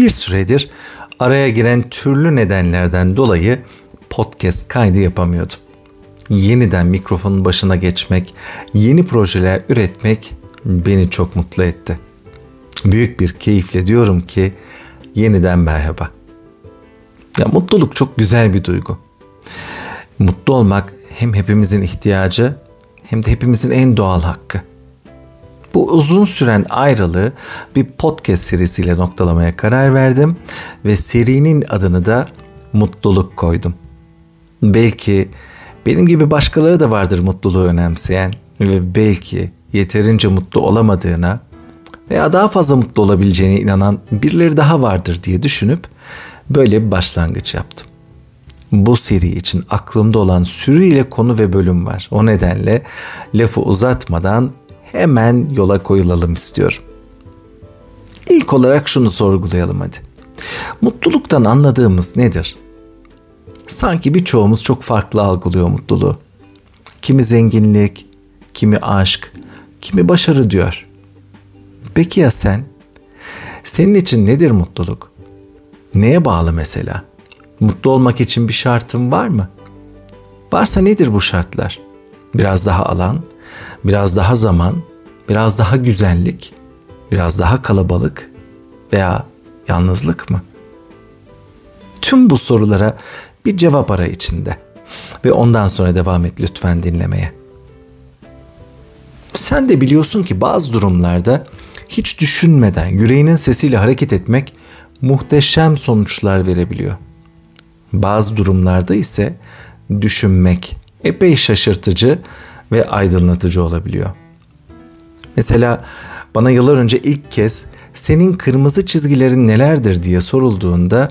bir süredir araya giren türlü nedenlerden dolayı podcast kaydı yapamıyordum. Yeniden mikrofonun başına geçmek, yeni projeler üretmek beni çok mutlu etti. Büyük bir keyifle diyorum ki yeniden merhaba. Ya mutluluk çok güzel bir duygu. Mutlu olmak hem hepimizin ihtiyacı hem de hepimizin en doğal hakkı. Bu uzun süren ayrılığı bir podcast serisiyle noktalamaya karar verdim ve serinin adını da mutluluk koydum. Belki benim gibi başkaları da vardır mutluluğu önemseyen ve belki yeterince mutlu olamadığına veya daha fazla mutlu olabileceğine inanan birileri daha vardır diye düşünüp böyle bir başlangıç yaptım. Bu seri için aklımda olan sürüyle konu ve bölüm var. O nedenle lafı uzatmadan hemen yola koyulalım istiyorum. İlk olarak şunu sorgulayalım hadi. Mutluluktan anladığımız nedir? Sanki birçoğumuz çok farklı algılıyor mutluluğu. Kimi zenginlik, kimi aşk, kimi başarı diyor. Peki ya sen? Senin için nedir mutluluk? Neye bağlı mesela? Mutlu olmak için bir şartın var mı? Varsa nedir bu şartlar? Biraz daha alan, biraz daha zaman, biraz daha güzellik, biraz daha kalabalık veya yalnızlık mı? Tüm bu sorulara bir cevap ara içinde ve ondan sonra devam et lütfen dinlemeye. Sen de biliyorsun ki bazı durumlarda hiç düşünmeden yüreğinin sesiyle hareket etmek muhteşem sonuçlar verebiliyor. Bazı durumlarda ise düşünmek epey şaşırtıcı ve aydınlatıcı olabiliyor. Mesela bana yıllar önce ilk kez senin kırmızı çizgilerin nelerdir diye sorulduğunda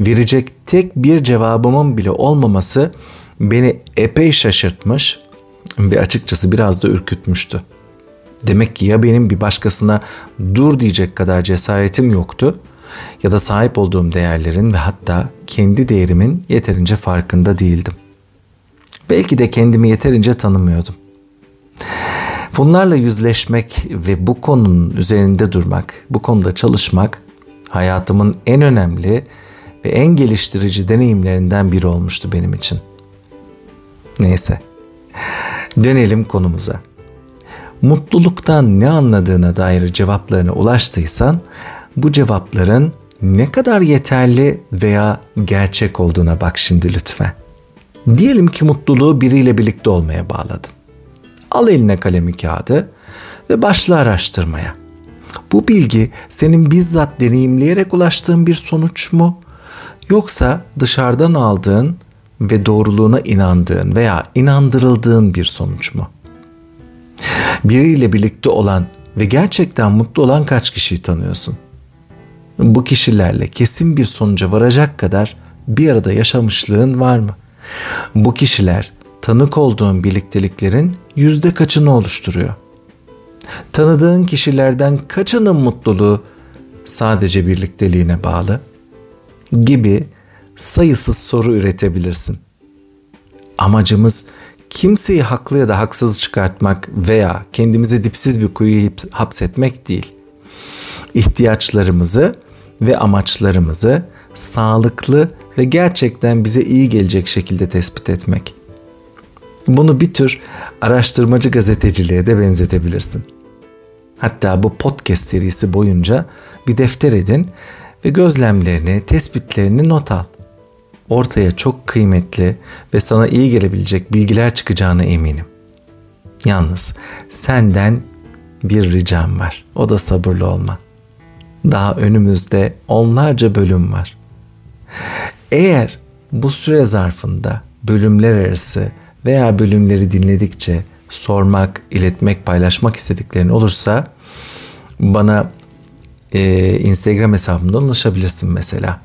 verecek tek bir cevabımın bile olmaması beni epey şaşırtmış ve açıkçası biraz da ürkütmüştü. Demek ki ya benim bir başkasına dur diyecek kadar cesaretim yoktu ya da sahip olduğum değerlerin ve hatta kendi değerimin yeterince farkında değildim. Belki de kendimi yeterince tanımıyordum. Bunlarla yüzleşmek ve bu konunun üzerinde durmak, bu konuda çalışmak hayatımın en önemli ve en geliştirici deneyimlerinden biri olmuştu benim için. Neyse. Dönelim konumuza. Mutluluktan ne anladığına dair cevaplarına ulaştıysan bu cevapların ne kadar yeterli veya gerçek olduğuna bak şimdi lütfen. Diyelim ki mutluluğu biriyle birlikte olmaya bağladın. Al eline kalemi kağıdı ve başla araştırmaya. Bu bilgi senin bizzat deneyimleyerek ulaştığın bir sonuç mu? Yoksa dışarıdan aldığın ve doğruluğuna inandığın veya inandırıldığın bir sonuç mu? Biriyle birlikte olan ve gerçekten mutlu olan kaç kişiyi tanıyorsun? Bu kişilerle kesin bir sonuca varacak kadar bir arada yaşamışlığın var mı? Bu kişiler tanık olduğun birlikteliklerin yüzde kaçını oluşturuyor? Tanıdığın kişilerden kaçının mutluluğu sadece birlikteliğine bağlı? Gibi sayısız soru üretebilirsin. Amacımız kimseyi haklı ya da haksız çıkartmak veya kendimizi dipsiz bir kuyuya hapsetmek değil. İhtiyaçlarımızı ve amaçlarımızı sağlıklı ve gerçekten bize iyi gelecek şekilde tespit etmek. Bunu bir tür araştırmacı gazeteciliğe de benzetebilirsin. Hatta bu podcast serisi boyunca bir defter edin ve gözlemlerini, tespitlerini not al. Ortaya çok kıymetli ve sana iyi gelebilecek bilgiler çıkacağına eminim. Yalnız senden bir ricam var. O da sabırlı olma. Daha önümüzde onlarca bölüm var. Eğer bu süre zarfında bölümler arası veya bölümleri dinledikçe sormak, iletmek, paylaşmak istediklerin olursa bana e, Instagram hesabımdan ulaşabilirsin mesela.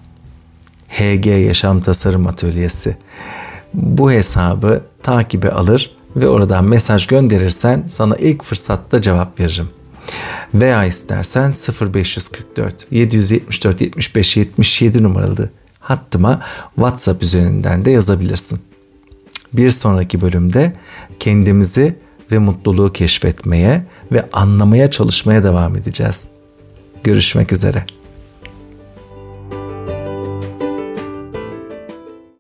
HG Yaşam Tasarım Atölyesi. Bu hesabı takibe alır ve oradan mesaj gönderirsen sana ilk fırsatta cevap veririm. Veya istersen 0544 774 75 77 numaralı hattıma WhatsApp üzerinden de yazabilirsin. Bir sonraki bölümde kendimizi ve mutluluğu keşfetmeye ve anlamaya çalışmaya devam edeceğiz. Görüşmek üzere.